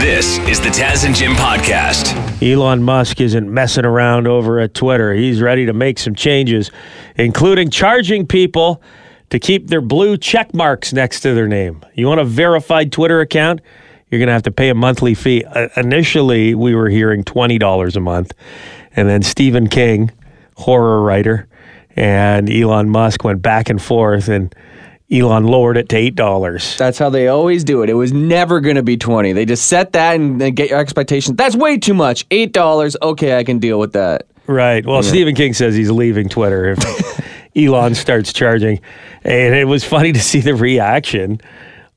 This is the Taz and Jim podcast. Elon Musk isn't messing around over at Twitter. He's ready to make some changes, including charging people to keep their blue check marks next to their name. You want a verified Twitter account? You're going to have to pay a monthly fee. Uh, initially, we were hearing $20 a month. And then Stephen King, horror writer, and Elon Musk went back and forth, and Elon lowered it to $8. That's how they always do it. It was never going to be 20. They just set that and then get your expectations. That's way too much. $8. Okay, I can deal with that. Right. Well, Stephen King says he's leaving Twitter if Elon starts charging, and it was funny to see the reaction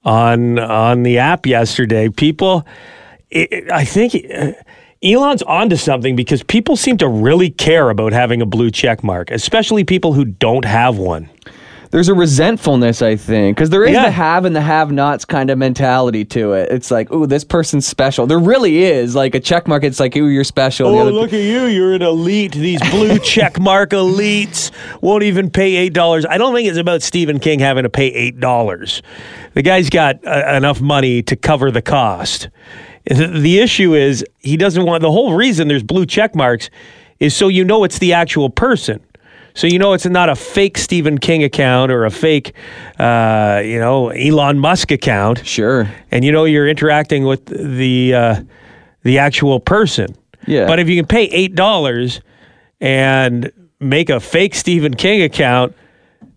on on the app yesterday. People, it, I think. uh, Elon's onto something because people seem to really care about having a blue check mark, especially people who don't have one. There's a resentfulness, I think, because there is Yeah. the have and the have nots kind of mentality to it. It's like, ooh, this person's special. There really is. Like a check mark, it's like, ooh, you're special. Oh, look at you. You're an elite. These blue check mark elites won't even pay $8. I don't think it's about Stephen King having to pay $8. The guy's got uh, enough money to cover the cost. The, the issue is he doesn't want the whole reason there's blue check marks is so you know it's the actual person. So you know it's not a fake Stephen King account or a fake, uh, you know, Elon Musk account Sure. and you know you're interacting with the uh, the actual person. Yeah. But if you can pay eight dollars and make a fake Stephen King account,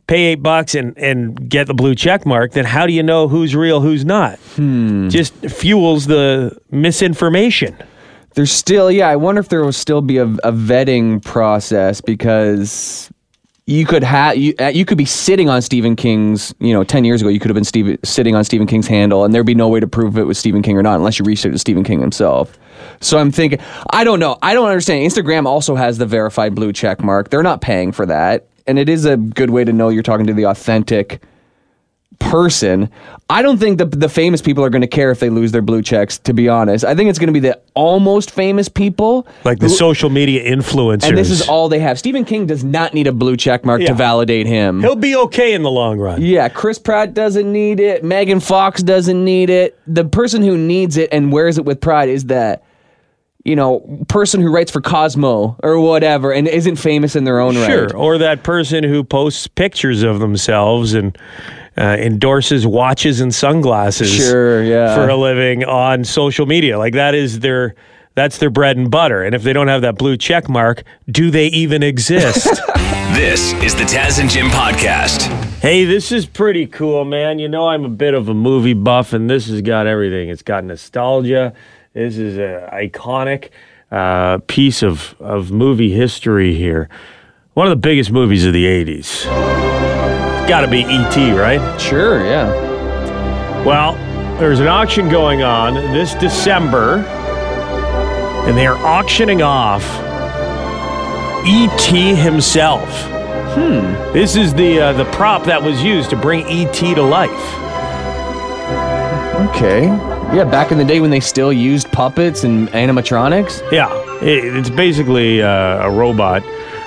pay eight bucks and and get the blue check mark, then how do you know who's real, who's not? Just fuels the misinformation. There's still, yeah, I wonder if there will still be a, a vetting process because you could have you uh, you could be sitting on Stephen King's, you know, 10 years ago you could have been Steve, sitting on Stephen King's handle and there'd be no way to prove it was Stephen King or not unless you researched Stephen King himself. So I'm thinking I don't know. I don't understand. Instagram also has the verified blue check mark. They're not paying for that. And it is a good way to know you're talking to the authentic person. I don't think the the famous people are going to care if they lose their blue checks. To be honest, I think it's going to be the almost famous people, Like the who- social media influencers. and this is all they have. Stephen King does not need a blue check mark Yeah. to validate him. He'll be okay in the long run. yeah, Chris Pratt doesn't need it. Megan Fox doesn't need it. The person who needs it and wears it with pride is that. You know, person who writes for Cosmo or whatever and isn't famous in their own Sure. right. Sure, or that person who posts pictures of themselves and uh, endorses watches and sunglasses Sure, yeah. for a living on social media. Like that is their that's their bread and butter. And if they don't have that blue check mark, do they even exist? This is the Taz and Jim podcast. hey, this is pretty cool, man. You know I'm a bit of a movie buff and this has got everything. It's got nostalgia. This is an iconic uh, piece of, of movie history here. One of the biggest movies of the 80s. Got to be E.T., right? Sure, yeah. Well, there's an auction going on this December, and they are auctioning off E.T. himself. Hmm. This is the uh, the prop that was used to bring E.T. to life. Okay. Yeah, back in the day when they still used puppets and animatronics. Yeah, it, it's basically uh, a robot.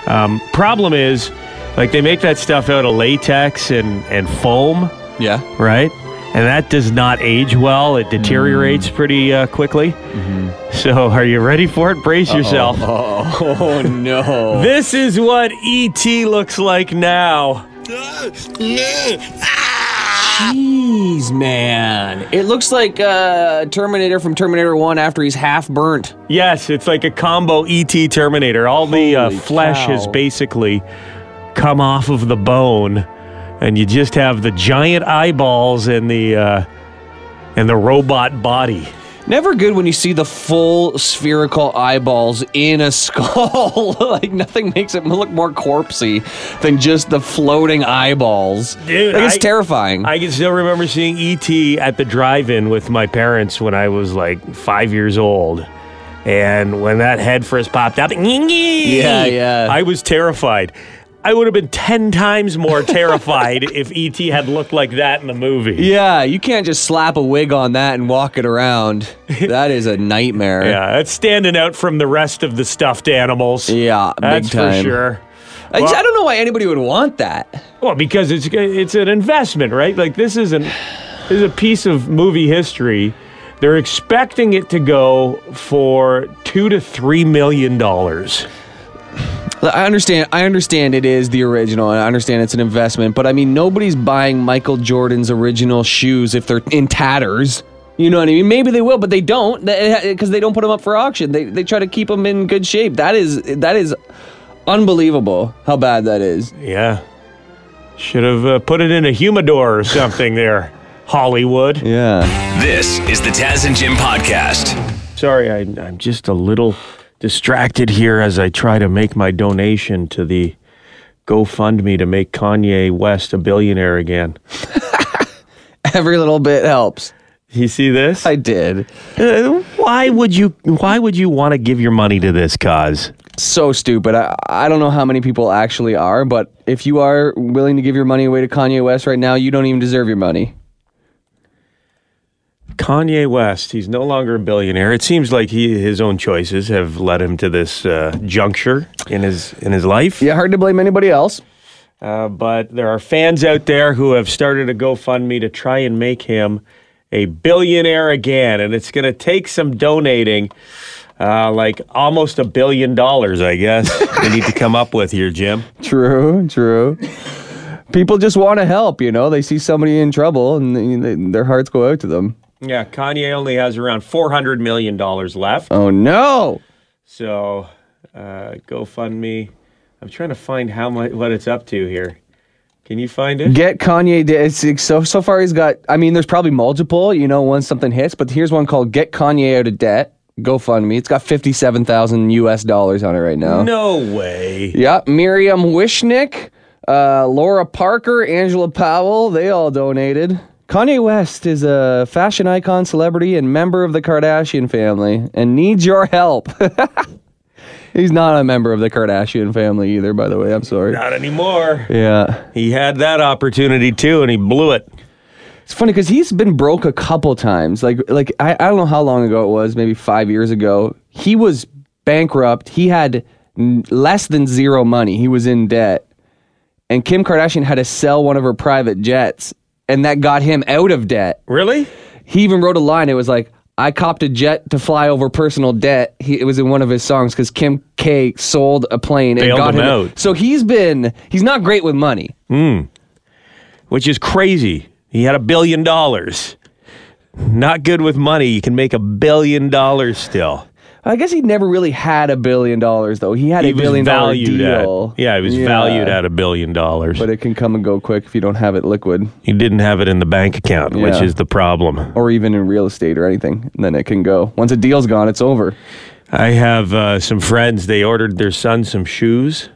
Um, problem is, like they make that stuff out of latex and and foam, Yeah. right? And that does not age well. It deteriorates pretty uh, quickly. So, are you ready for it? Brace yourself. Oh no. This is what ET looks like now. Jeez, man. It looks like uh, Terminator from Terminator 1 after he's half burnt. Yes, it's like a combo ET Terminator. All the uh, Holy flesh has cow. basically come off of the bone, and you just have the giant eyeballs and the uh, and the robot body. Never good when you see the full spherical eyeballs in a skull. like nothing makes it look more corpsey than just the floating eyeballs. Dude, like it's I- terrifying. I can still remember seeing ET at the drive-in with my parents when I was like five years old. And when that head first popped up, yeah, yeah. I was terrified. I would have been ten times more terrified if ET had looked like that in the movie. yeah, you can't just slap a wig on that and walk it around. That is a nightmare. Yeah, that's standing out from the rest of the stuffed animals. Yeah, that's big time. for sure. I, Well- I don't know why anybody would want that. Well, because it's it's an investment, right? Like this is an this is a piece of movie history They're expecting it to go for two to three million dollars. I understand. I understand it is the original, and I understand it's an investment. But I mean, nobody's buying Michael Jordan's original shoes if they're in tatters. You know what I mean? Maybe they will, but they don't because they don't put them up for auction. They they try to keep them in good shape. That is that is unbelievable. How bad that is. Yeah, should have uh, put it in a humidor or something there, Hollywood. Yeah. This is the Taz and Jim podcast. Sorry, I, I'm just a little distracted here as I try to make my donation to the GoFundMe to make Kanye West a billionaire again. Every little bit helps. You see this? I did. Uh, why would you? Why would you want to give your money to this cause? So stupid. I, I don't know how many people actually are, but if you are willing to give your money away to Kanye West right now, you don't even deserve your money. Kanye West, he's no longer a billionaire. It seems like he his own choices have led him to this uh, juncture in his in his life. Yeah, hard to blame anybody else. Uh, but there are fans out there who have started a GoFundMe to try and make him a billionaire again, and it's going to take some donating. Uh, like almost a billion dollars, I guess. they need to come up with here, Jim. True, true. People just want to help, you know. They see somebody in trouble and they, their hearts go out to them. Yeah, Kanye only has around four hundred million dollars left. Oh no! So, uh, GoFundMe. I'm trying to find how much what it's up to here. Can you find it? Get Kanye. it's- so so far he's got. I mean, there's probably multiple. You know, once something hits, but here's one called "Get Kanye Out of Debt." GoFundMe. It's got fifty-seven thousand U.S. dollars on it right now. No way. Yeah, Miriam Wishnick, uh, Laura Parker, Angela Powell, they all donated. Kanye West is a fashion icon, celebrity, and member of the Kardashian family and needs your help. He's not a member of the Kardashian family either, by the way. I'm sorry. Not anymore. Yeah. He had that opportunity too, and he blew it. It's funny because he's been broke a couple times. Like, like I, I don't know how long ago it was, maybe five years ago. He was bankrupt. He had n- less than zero money. He was in debt. And Kim Kardashian had to sell one of her private jets, and that got him out of debt. Really? He even wrote a line. It was like, I copped a jet to fly over personal debt. He, it was in one of his songs because Kim K sold a plane and Bailed got him him out. So he's been, he's not great with money. Hmm. Which is crazy. He had a billion dollars. Not good with money. You can make a billion dollars still. I guess he never really had a billion dollars though. He had He a billion dollar deal. at. Yeah, he was valued at a billion dollars. But it can come and go quick if you don't have it liquid he didn't have it in the bank account, which is the problem. or even in real estate or anything. And then it can go. Once a deal's gone, it's over. I have uh, some friends. They ordered their son some shoes,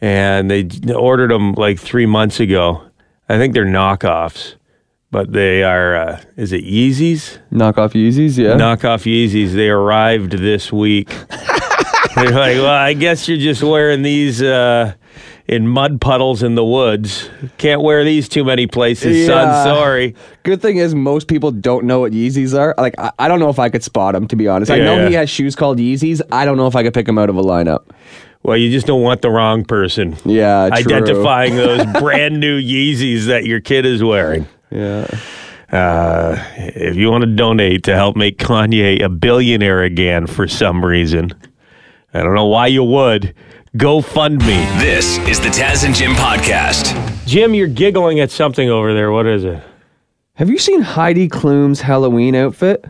and they ordered them like three months ago. I think they're knockoffs, but they are. Uh, is it Yeezys? Knock off Yeezys, yeah. Knockoff Yeezys. They arrived this week. they're like, well, I guess you're just wearing these uh, in mud puddles in the woods. Can't wear these too many places, son. Yeah. Sorry. Good thing is most people don't know what Yeezys are. Like I, I don't know if I could spot them to be honest. I know yeah. he has shoes called Yeezys. I don't know if I could pick them out of a lineup. Well, you just don't want the wrong person. Yeah, true. identifying those brand new Yeezys that your kid is wearing. Yeah. Uh, if you want to donate to help make Kanye a billionaire again for some reason, I don't know why you would. Go fund me. This is the Taz and Jim podcast. Jim, you're giggling at something over there. What is it? Have you seen Heidi Klum's Halloween outfit?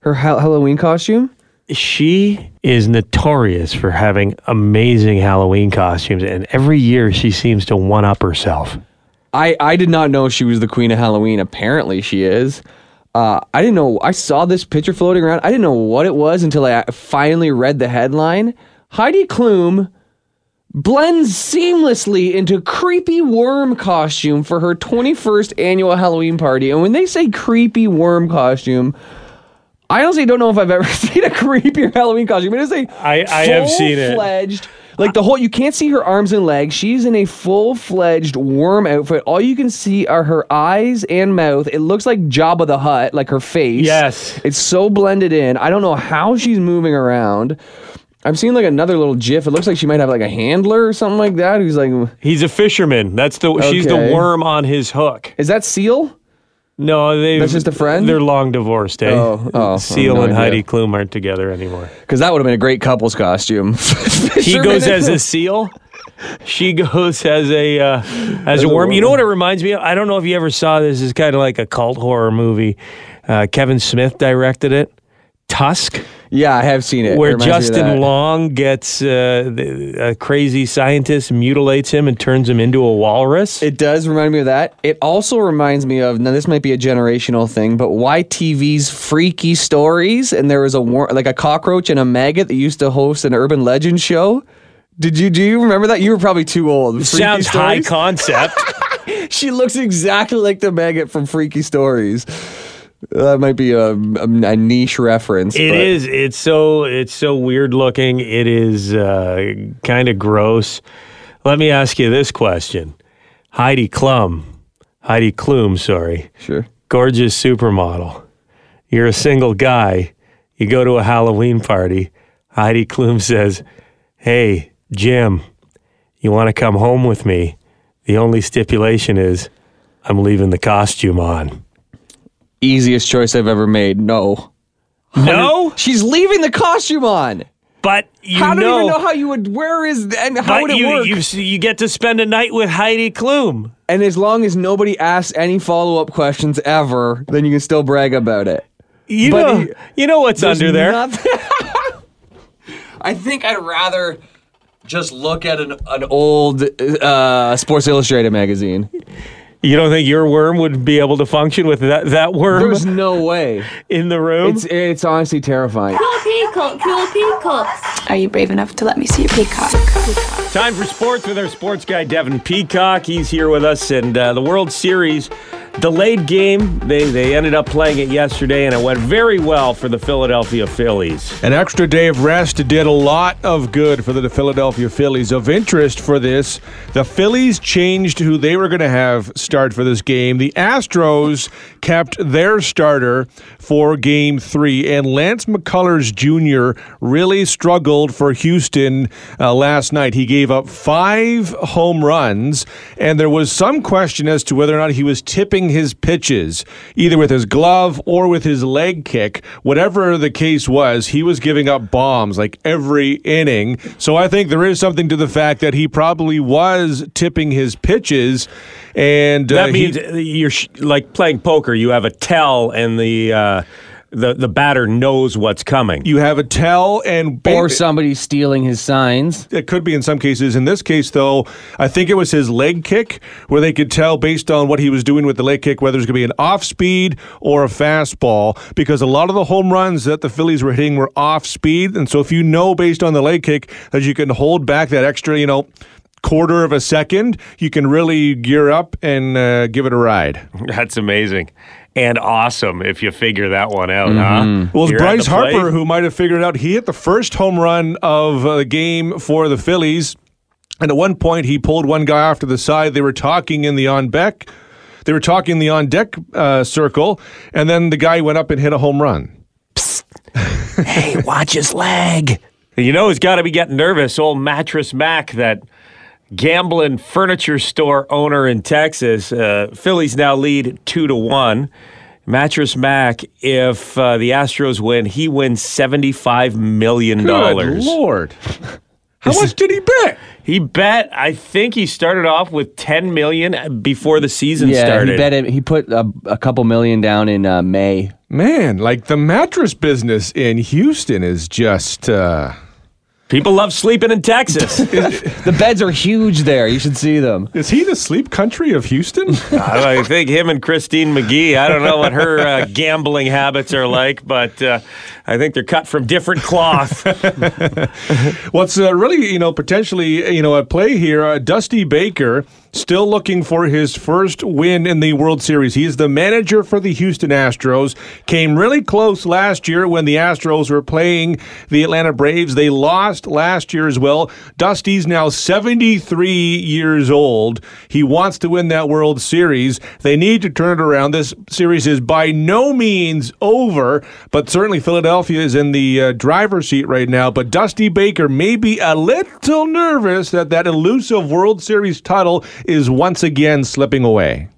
Her ha- Halloween costume? She is notorious for having amazing Halloween costumes, and every year she seems to one up herself. I, I did not know she was the queen of Halloween. Apparently, she is. Uh, I didn't know. I saw this picture floating around. I didn't know what it was until I finally read the headline. Heidi Klum blends seamlessly into creepy worm costume for her 21st annual Halloween party. And when they say creepy worm costume, I honestly don't know if I've ever seen a creepier Halloween costume. It is a I- I have seen it. full-fledged like the whole you can't see her arms and legs she's in a full-fledged worm outfit all you can see are her eyes and mouth it looks like jabba the hutt like her face Yes. it's so blended in i don't know how she's moving around i'm seeing like another little gif it looks like she might have like a handler or something like that who's like He's a fisherman. That's the she's the Okay. worm on his hook. is that seal No, they. That's just a friend? They're long divorced. Eh? Oh, oh, Seal no and idea. Heidi Klum aren't together anymore. Because that would have been a great couple's costume. He goes as a seal. She goes as a uh, as, a a worm. You know what it reminds me of? I don't know if you ever saw this. It's kind of like a cult horror movie. Uh, Kevin Smith directed it. Tusk, Yeah, I have seen it. where It reminds me of Justin. Long gets uh, the, a crazy scientist mutilates him and turns him into a walrus. It does remind me of that. It also reminds me of now. This might be a generational thing, but YTV's Freaky Stories, and there was a war, like a cockroach and a maggot that used to host an urban legend show. Did you do you remember that? You were probably too old. Freaky Sounds high concept. She looks exactly like the maggot from Freaky Stories. That might be a, a, a niche reference. It but- is. It's so. It's so weird looking. It is uh, kind of gross. Let me ask you this question: Heidi Klum, Heidi Klum, sorry, Sure. gorgeous supermodel. You're a single guy. You go to a Halloween party. Heidi Klum says, "Hey, Jim, you want to come home with me? The only stipulation is, I'm leaving the costume on." Easiest choice I've ever made. No. No, She's leaving the costume on. but you How do you know. even know how you would? Where is and how would it you, work? you you get to spend a night with Heidi Klum. and as long as nobody asks any follow up questions ever, then you can still brag about it. You But know, he- you know what's under there. I think I'd rather just look at an an old uh, Sports Illustrated magazine. You don't think your worm would be able to function with that that worm There's no way. in the room? It's it's honestly terrifying. Cool peacock, cool peacocks. Are you brave enough to let me see your peacock? Time for sports with our sports guy Devin Peacock. He's here with us, and uh, the World Series delayed game. They they ended up playing it yesterday, and it went very well for the Philadelphia Phillies. An extra day of rest did a lot of good for the Philadelphia Phillies. Of interest for this, the Phillies changed who they were going to have start for this game. The Astros kept their starter for game three, and Lance McCullers Jr. really struggled for Houston uh, last night. He gave up five home runs, and there was some question as to whether or not he was tipping his pitches, either with his glove or with his leg kick. Whatever the case was, he was giving up bombs like every inning. So I think there is something to the fact that he probably was tipping his pitches. And uh, That he- means you're sh- like playing poker. You have a tell, and the uh, the the batter knows what's coming. you have a tell and ba- Or somebody stealing his signs. It could be in some cases. In this case, though, I think it was his leg kick where they could tell based on what he was doing with the leg kick whether it's going to be an off speed or a fastball because a lot of the home runs that the Phillies were hitting were off speed. And so if you know based on the leg kick that you can hold back that extra, you know, quarter of a second, you can really gear up and uh, give it a ride. That's amazing and awesome if you figure that one out, huh? Well, it's You're Bryce the plate. Harper who might have figured it out. He hit the first home run of uh, the game for the Phillies. And at one point, he pulled one guy off to the side. They were talking in the on deck. They were talking in the on deck uh, circle, and then the guy went up and hit a home run. Hey, watch his leg. You know he's got to be getting nervous? Old Mattress Mac, that gambling furniture store owner in Texas. Uh, Phillies now lead two to one. Mattress Mac, if uh, the Astros win, he wins seventy-five million Good dollars. lord! How much did he bet? He bet. I think he started off with ten million before the season Yeah, started. he bet it. He put a, a couple million down in uh, May. Man, like the mattress business in Houston is just. Uh, People love sleeping in Texas. The beds are huge there. You should see them. is he the sleep country of Houston? I I think him and Christine Magee. I don't know what her uh, gambling habits are like, but uh, I think they're cut from different cloth. What's uh, really, you know, potentially, you know, at play here, uh, Dusty Baker still looking for his first win in the World Series. He is the manager for the Houston Astros. Came really close last year when the Astros were playing the Atlanta Braves. They lost last year as well. Dusty's now 73 years old. He wants to win that World Series. They need to turn it around. This series is by no means over, but certainly Philadelphia is in the uh, driver's seat right now. But Dusty Baker may be a little nervous that that elusive World Series title is once again slipping away.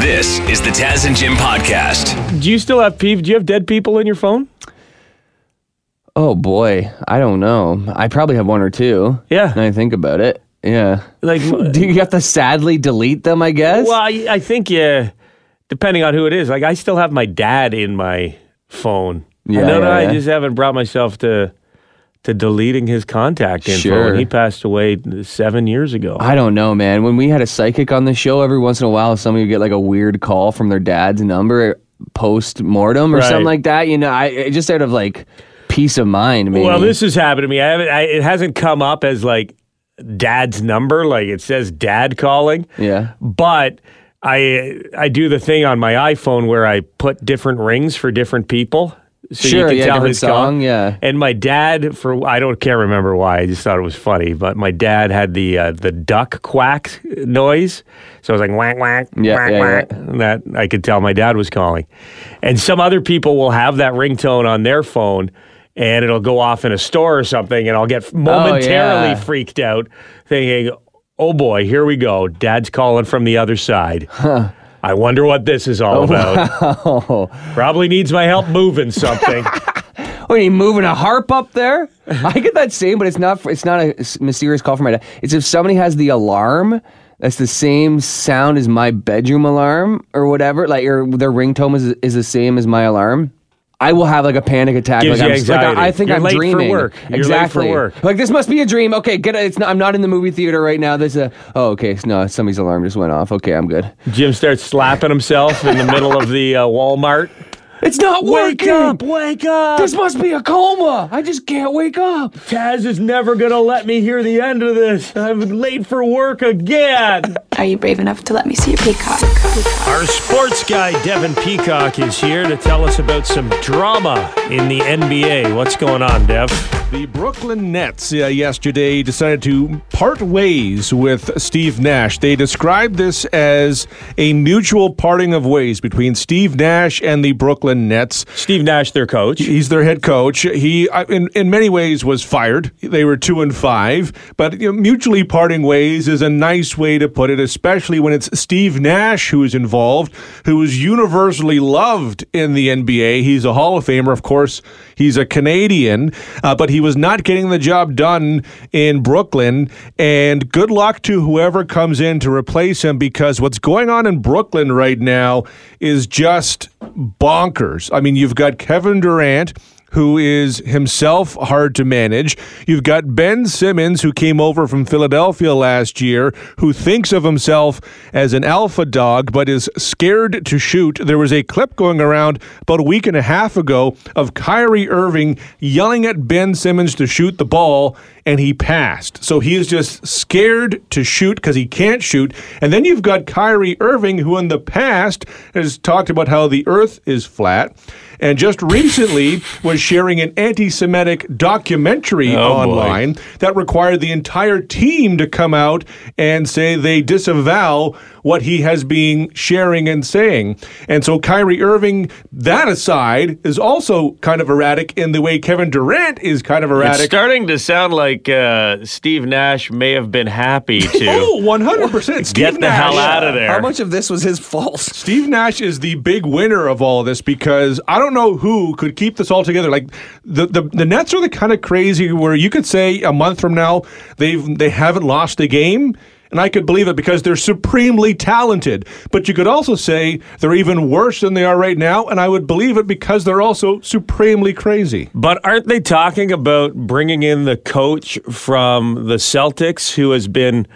This is the Taz and Jim podcast. Do you still have peeve? Do you have dead people in your phone? Oh boy, I don't know. I probably have one or two. Yeah. Now I think about it. Yeah. Like, Do you have to sadly delete them? I guess. well, I, I think yeah, depending on who it is. Like, I still have my dad in my phone. Yeah, I know yeah, that I just haven't brought myself to to deleting his contact info. Sure. And he passed away seven years ago. I don't know, man. When we had a psychic on the show, every once in a while, somebody would get like a weird call from their dad's number eh, post mortem or Right. something like that. You know, I it just out of like peace of mind. Maybe. Well, this has happened to me. I haven't. I, it hasn't come up as like dad's number. Like it says dad calling. Yeah. But I I do the thing on my iPhone where I put different rings for different people. So Sure, you can yeah, tell who's song, yeah. And my dad, for I don't can't remember why. I just thought it was funny. But my dad had the uh, the duck quack noise, so I was like whack whack Yeah, whack yeah, whack. And that I could tell my dad was calling. And some other people will have that ringtone on their phone. And it'll go off in a store or something, and I'll get momentarily yeah. freaked out, thinking, "Oh boy, here we go! Dad's calling from the other side." I wonder what this is all oh, about. Oh, Probably needs my help moving something. are you moving a harp up there? I get that same, but it's not. It's not a mysterious call from my dad. It's if somebody has the alarm. That's the same sound as my bedroom alarm or whatever. Like, or their ringtone is is the same as my alarm. I will have like a panic attack. Gives like, you I'm, like, I- I anxiety. think You're I'm late for dreaming. work. You're late for exactly. work. Like this must be a dream. Okay, get it. It's not, I'm not in the movie theater right now. There's a. Oh, okay. No, somebody's alarm just went off. Okay, I'm good. Jim starts slapping himself in the middle of the uh, Walmart. It's not Wake working. up! Wake up! This must be a coma. I just can't wake up. Taz is never gonna let me hear the end of this. I'm late for work again. Are you brave enough to let me see your peacock? Our sports guy Devin Peacock is here to tell us about some drama in the NBA. What's going on, Dev? The Brooklyn Nets uh, yesterday decided to part ways with Steve Nash. They described this as a mutual parting of ways between Steve Nash and the Brooklyn Nets. Steve Nash, their coach. He's their head coach. He, in in many ways, was fired. They were two and five, but you know, mutually parting ways is a nice way to put it, especially when it's Steve Nash who is involved, who is universally loved in the NBA. He's a Hall of Famer, of course. He's a Canadian, uh, but he was not getting the job done in Brooklyn. And good luck to whoever comes in to replace him because what's going on in Brooklyn right now is just bonkers. I mean, you've got Kevin Durant who is himself hard to manage. You've got Ben Simmons, who came over from Philadelphia last year, who thinks of himself as an alpha dog, but is scared to shoot. There was a clip going around about a week and a half ago of Kyrie Irving yelling at Ben Simmons to shoot the ball, and he passed. So he is just scared to shoot because he can't shoot. And then you've got Kyrie Irving, who in the past has talked about how the earth is flat and just recently was sharing an anti Semitic documentary Oh, boy. online that required the entire team to come out and say they disavow what he has been sharing and saying. And so Kyrie Irving, that aside, is also kind of erratic in the way Kevin Durant is kind of erratic. It's starting to sound like uh, Steve Nash may have been happy to Oh, 100%. Steve get the Nash. hell out of there. How much of this was his fault? Steve Nash is the big winner of all this because I don't know who could keep this all together. Like the, the the Nets are the kind of crazy where you could say a month from now they've they haven't lost a game. And I could believe it because they're supremely talented. But you could also say they're even worse than they are right now. And I would believe it because they're also supremely crazy. But aren't they talking about bringing in the coach from the Celtics who has been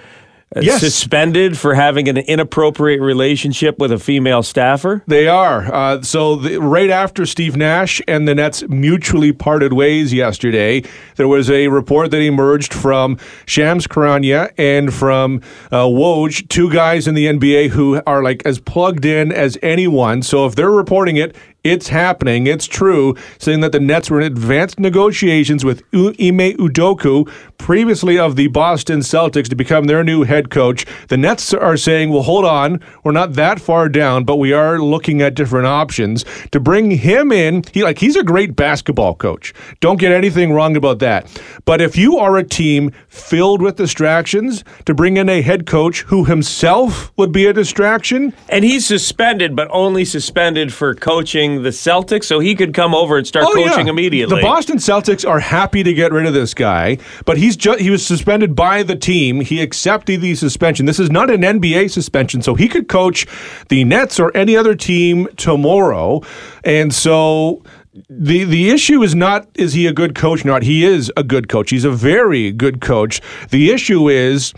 Yes. suspended for having an inappropriate relationship with a female staffer? They are. Uh, so the, right after Steve Nash and the Nets mutually parted ways yesterday, there was a report that emerged from Shams Charania and from uh, Woj, two guys in the NBA who are like as plugged in as anyone. So if they're reporting it, It's happening. It's true, saying that the Nets were in advanced negotiations with Ime Udoka, previously of the Boston Celtics, to become their new head coach. The Nets are saying, well, hold on, we're not that far down, but we are looking at different options to bring him in. He like he's a great basketball coach. Don't get anything wrong about that. But if you are a team filled with distractions, to bring in a head coach who himself would be a distraction, And he's suspended, but only suspended for coaching the Celtics, so he could come over and start oh, coaching immediately. Oh, The Boston Celtics are happy to get rid of this guy, but he's just he was suspended by the team. He accepted the suspension. This is not an NBA suspension, so he could coach the Nets or any other team tomorrow. And so the the issue is not is he a good coach or not. He is a good coach. He's a very good coach. The issue is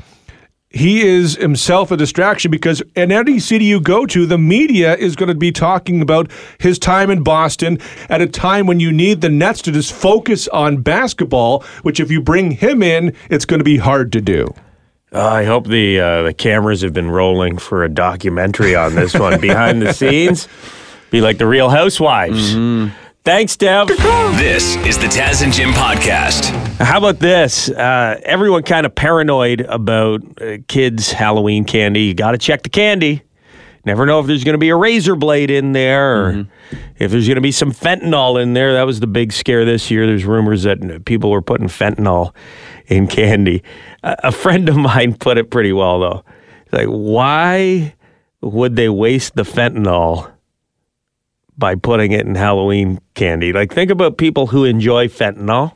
he is himself a distraction because in any city you go to, the media is going to be talking about his time in Boston at a time when you need the Nets to just focus on basketball, which if you bring him in, it's going to be hard to do. Uh, I hope the uh, the cameras have been rolling for a documentary on this one behind the scenes. Be like the Real Housewives. Thanks, Dev. This is the Taz and Jim podcast. How about this? Uh, everyone kind of paranoid about uh, kids' Halloween candy. You got to check the candy. Never know if there's going to be a razor blade in there or if there's going to be some fentanyl in there. That was the big scare this year. There's rumors that people were putting fentanyl in candy. A a friend of mine put it pretty well, though. He's like, why would they waste the fentanyl by putting it in Halloween candy? Like, think about people who enjoy fentanyl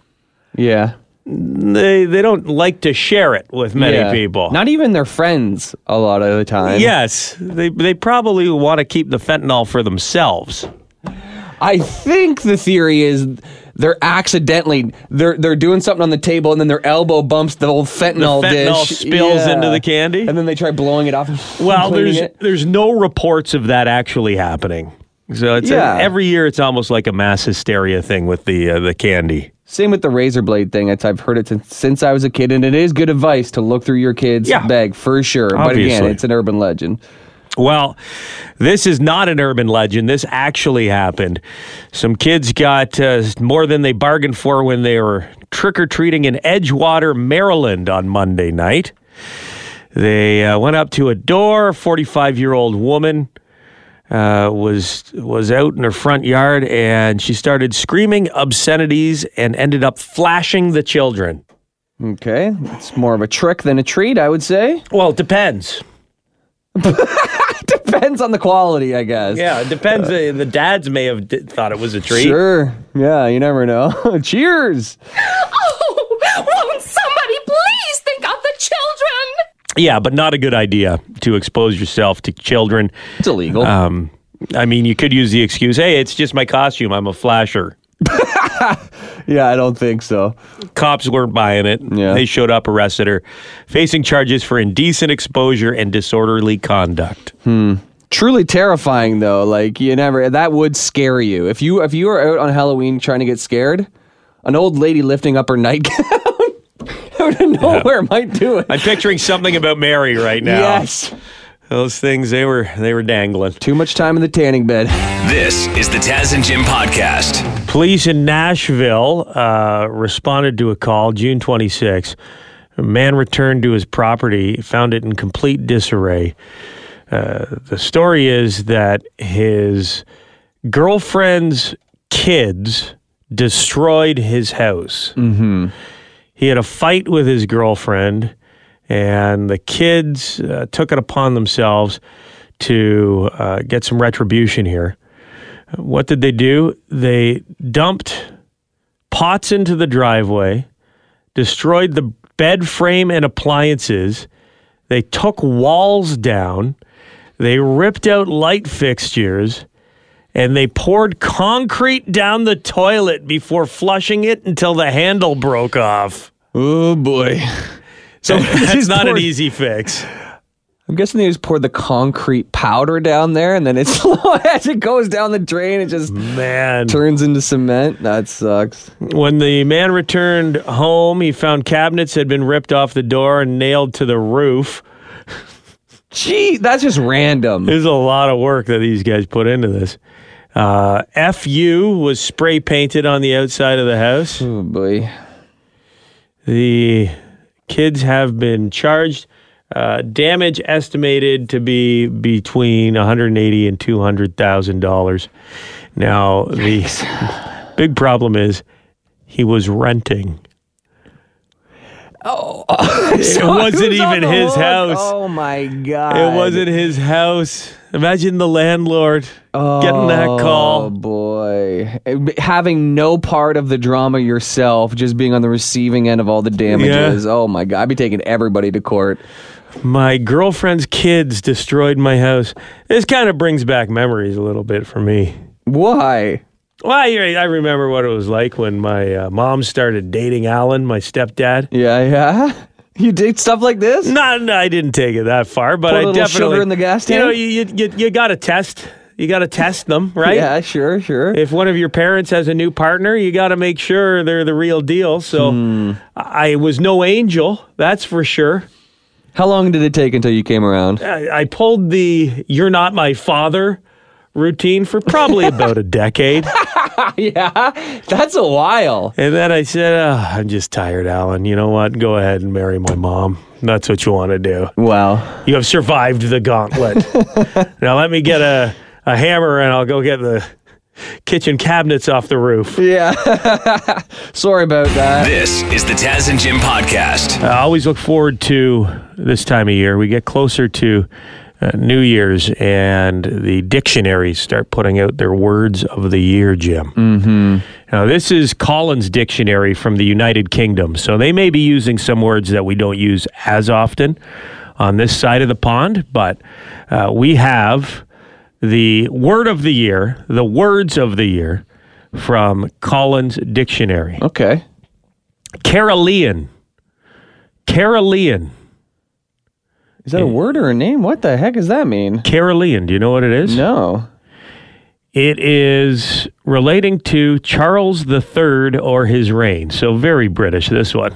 Yeah. they they don't like to share it with many Yeah. people. Not even their friends a lot of the time. yes, they they probably want to keep the fentanyl for themselves. I think the theory is they're accidentally they're they're doing something on the table and then their elbow bumps the old fentanyl, The fentanyl dish. spills into the candy? and then they try blowing it off. And Well, there's it. there's no reports of that actually happening. So it's Yeah. every year it's almost like a mass hysteria thing with the uh, the candy. same with the razor blade thing. It's, I've heard it since, since I was a kid, and it is good advice to look through your kid's Yeah. bag for sure. But again, it's an urban legend. Well, this is not an urban legend. This actually happened. Some kids got uh, more than they bargained for when they were trick or treating in Edgewater, Maryland on Monday night. They uh, went up to a door. A 45 year old woman uh, was was out in her front yard, and she started screaming obscenities and ended up flashing the children. Okay, it's more of a trick than a treat, I would say. Well, it depends. Depends on the quality, I guess. Yeah, it depends. Uh, the dads may have d- thought it was a treat. Sure. Yeah, you never know. Cheers. Oh, won't somebody please think of the children? Yeah, but not a good idea to expose yourself to children. It's illegal. Um, I mean, you could use the excuse, "Hey, it's just my costume. I'm a flasher." yeah, I don't think so. Cops weren't buying it. Yeah. They showed up, arrested her, facing charges for indecent exposure and disorderly conduct. Truly terrifying though. Like you never that would scare you. If you if you were out on Halloween trying to get scared, an old lady lifting up her nightgown out of nowhere might do it. I'm picturing something about Mary right now. Yes. those things they were they were dangling. Too much time in the tanning bed. This is the Taz and Jim podcast. Police in Nashville uh, responded to a call June 26. A man returned to his property, found it in complete disarray. Uh, the story is that his girlfriend's kids destroyed his house. Mm-hmm. He had a fight with his girlfriend, and the kids uh, took it upon themselves to uh, get some retribution here. What did they do? They dumped pots into the driveway, destroyed the bed frame and appliances. They took walls down. They ripped out light fixtures and they poured concrete down the toilet before flushing it until the handle broke off. Oh boy. So That's not an easy fix. I'm guessing they just poured the concrete powder down there, and then it's as it goes down the drain, it just Man. turns into cement. That sucks. When the man returned home, he found cabinets had been ripped off the door and nailed to the roof. Gee, that's just random. There's a lot of work that these guys put into this. Uh, FU was spray painted on the outside of the house. Oh boy. The kids have been charged. Uh, damage estimated to be between 180 and 200 thousand dollars. Now the big problem is he was renting. Oh, it wasn't even his house. Oh my god. It wasn't his house. Imagine the landlord getting that call. Oh boy. Having no part of the drama yourself, just being on the receiving end of all the damages. Oh my god. I'd be taking everybody to court. My girlfriend's kids destroyed my house. This kind of brings back memories a little bit for me. Why? Well, I, I remember what it was like when my uh, mom started dating Alan, my stepdad. Yeah, yeah. You did stuff like this? No, I didn't take it that far, but Put a I definitely. sugar in the gas tank. You know, you, you, you got to test. You got to test them, right? Yeah, sure, sure. If one of your parents has a new partner, you got to make sure they're the real deal. So Hmm. I was no angel, that's for sure. How long did it take until you came around? I, I pulled the "You're not my father" routine for probably about a decade. yeah, that's a while. And then I said, oh, I'm just tired, Alan. You know what? Go ahead and marry my mom. That's what you want to do. Wow. You have survived the gauntlet. now let me get a, a hammer and I'll go get the kitchen cabinets off the roof. Yeah. Sorry about that. This is the Taz and Jim podcast. I always look forward to this time of year. We get closer to uh, New Year's, and the dictionaries start putting out their words of the year, Jim. Mm-hmm. Now, this is Collins Dictionary from the United Kingdom, so they may be using some words that we don't use as often on this side of the pond, but uh, we have the word of the year, the words of the year from Collins Dictionary. Okay. Carolean. Carolean. Is that a eh. word or a name? What the heck does that mean? Carolean. Do you know what it is? No. It is relating to Charles III or his reign. So very British, this one.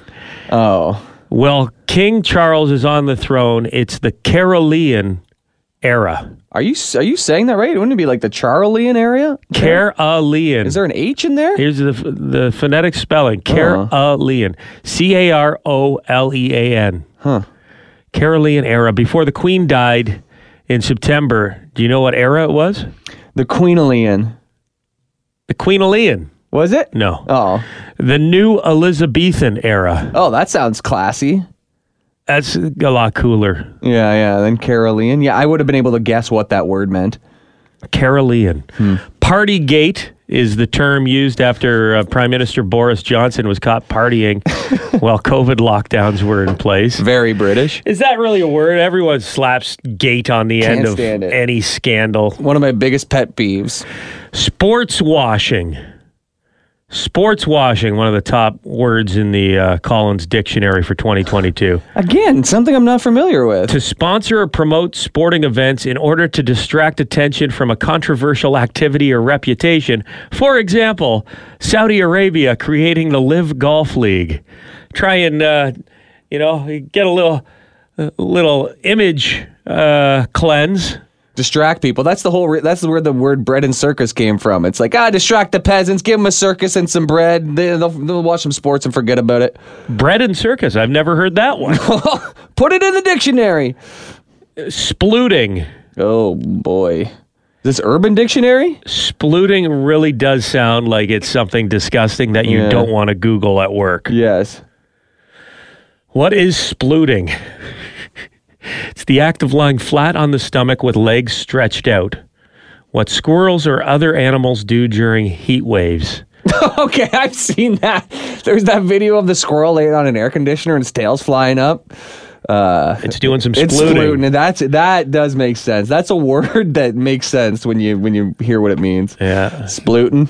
Oh. Well, King Charles is on the throne. It's the Carolean era. Are you are you saying that right? Wouldn't it be like the Charlean area? Carolean. Is there an H in there? Here's the the phonetic spelling. Uh-huh. Carolean. C A R O L E A N. Huh. Carolean era. Before the Queen died in September. Do you know what era it was? The Queenalian. The Queenalian. Was it? No. Oh. The new Elizabethan era. Oh, that sounds classy. That's a lot cooler. Yeah, yeah. Then Carolean. Yeah, I would have been able to guess what that word meant. Carolean. Hmm. Partygate is the term used after uh, Prime Minister Boris Johnson was caught partying while COVID lockdowns were in place. Very British. Is that really a word? Everyone slaps gate on the end Can't of it. any scandal. One of my biggest pet peeves. Sports washing. Sports washing, one of the top words in the uh, Collins Dictionary for 2022. Again, something I'm not familiar with. to sponsor or promote sporting events in order to distract attention from a controversial activity or reputation. For example, Saudi Arabia creating the LIV Golf League. Try and uh, you know get a little a little image uh, cleanse. Distract people. That's the whole. Re- that's where the word bread and circus came from. It's like ah, distract the peasants, give them a circus and some bread. They, they'll, they'll watch some sports and forget about it. Bread and circus. I've never heard that one. Put it in the dictionary. Splooting. Oh boy, this Urban Dictionary? Splooting really does sound like it's something disgusting that you Yeah. don't want to Google at work. Yes. What is splooting? It's the act of lying flat on the stomach with legs stretched out. What squirrels or other animals do during heat waves. okay, I've seen that. There's that video of the squirrel laying on an air conditioner and its tail's flying up. Uh, It's doing some it's splooting. fluting, and that's that does make sense. That's a word that makes sense when you when you hear what it means. Yeah, Splooting.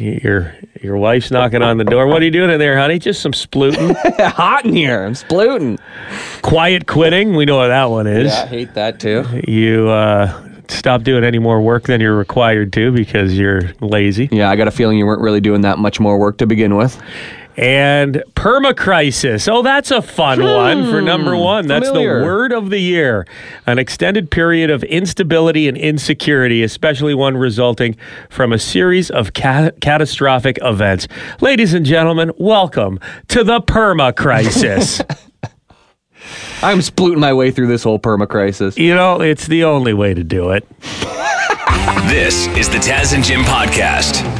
Your your wife's knocking on the door. What are you doing in there, honey? Just some splooting. Hot in here. I'm splooting. Quiet quitting. We know what that one is. Yeah, I hate that too. You uh, stop doing any more work than you're required to because you're lazy. Yeah, I got a feeling you weren't really doing that much more work to begin with. And permacrisis. Oh, that's a fun hmm. one for number one. That's familiar. the word of the year. An extended period of instability and insecurity, especially one resulting from a series of ca- catastrophic events. Ladies and gentlemen, welcome to the permacrisis. I'm splooting my way through this whole perma crisis. you know, it's the only way to do it. This is the Taz and Jim podcast.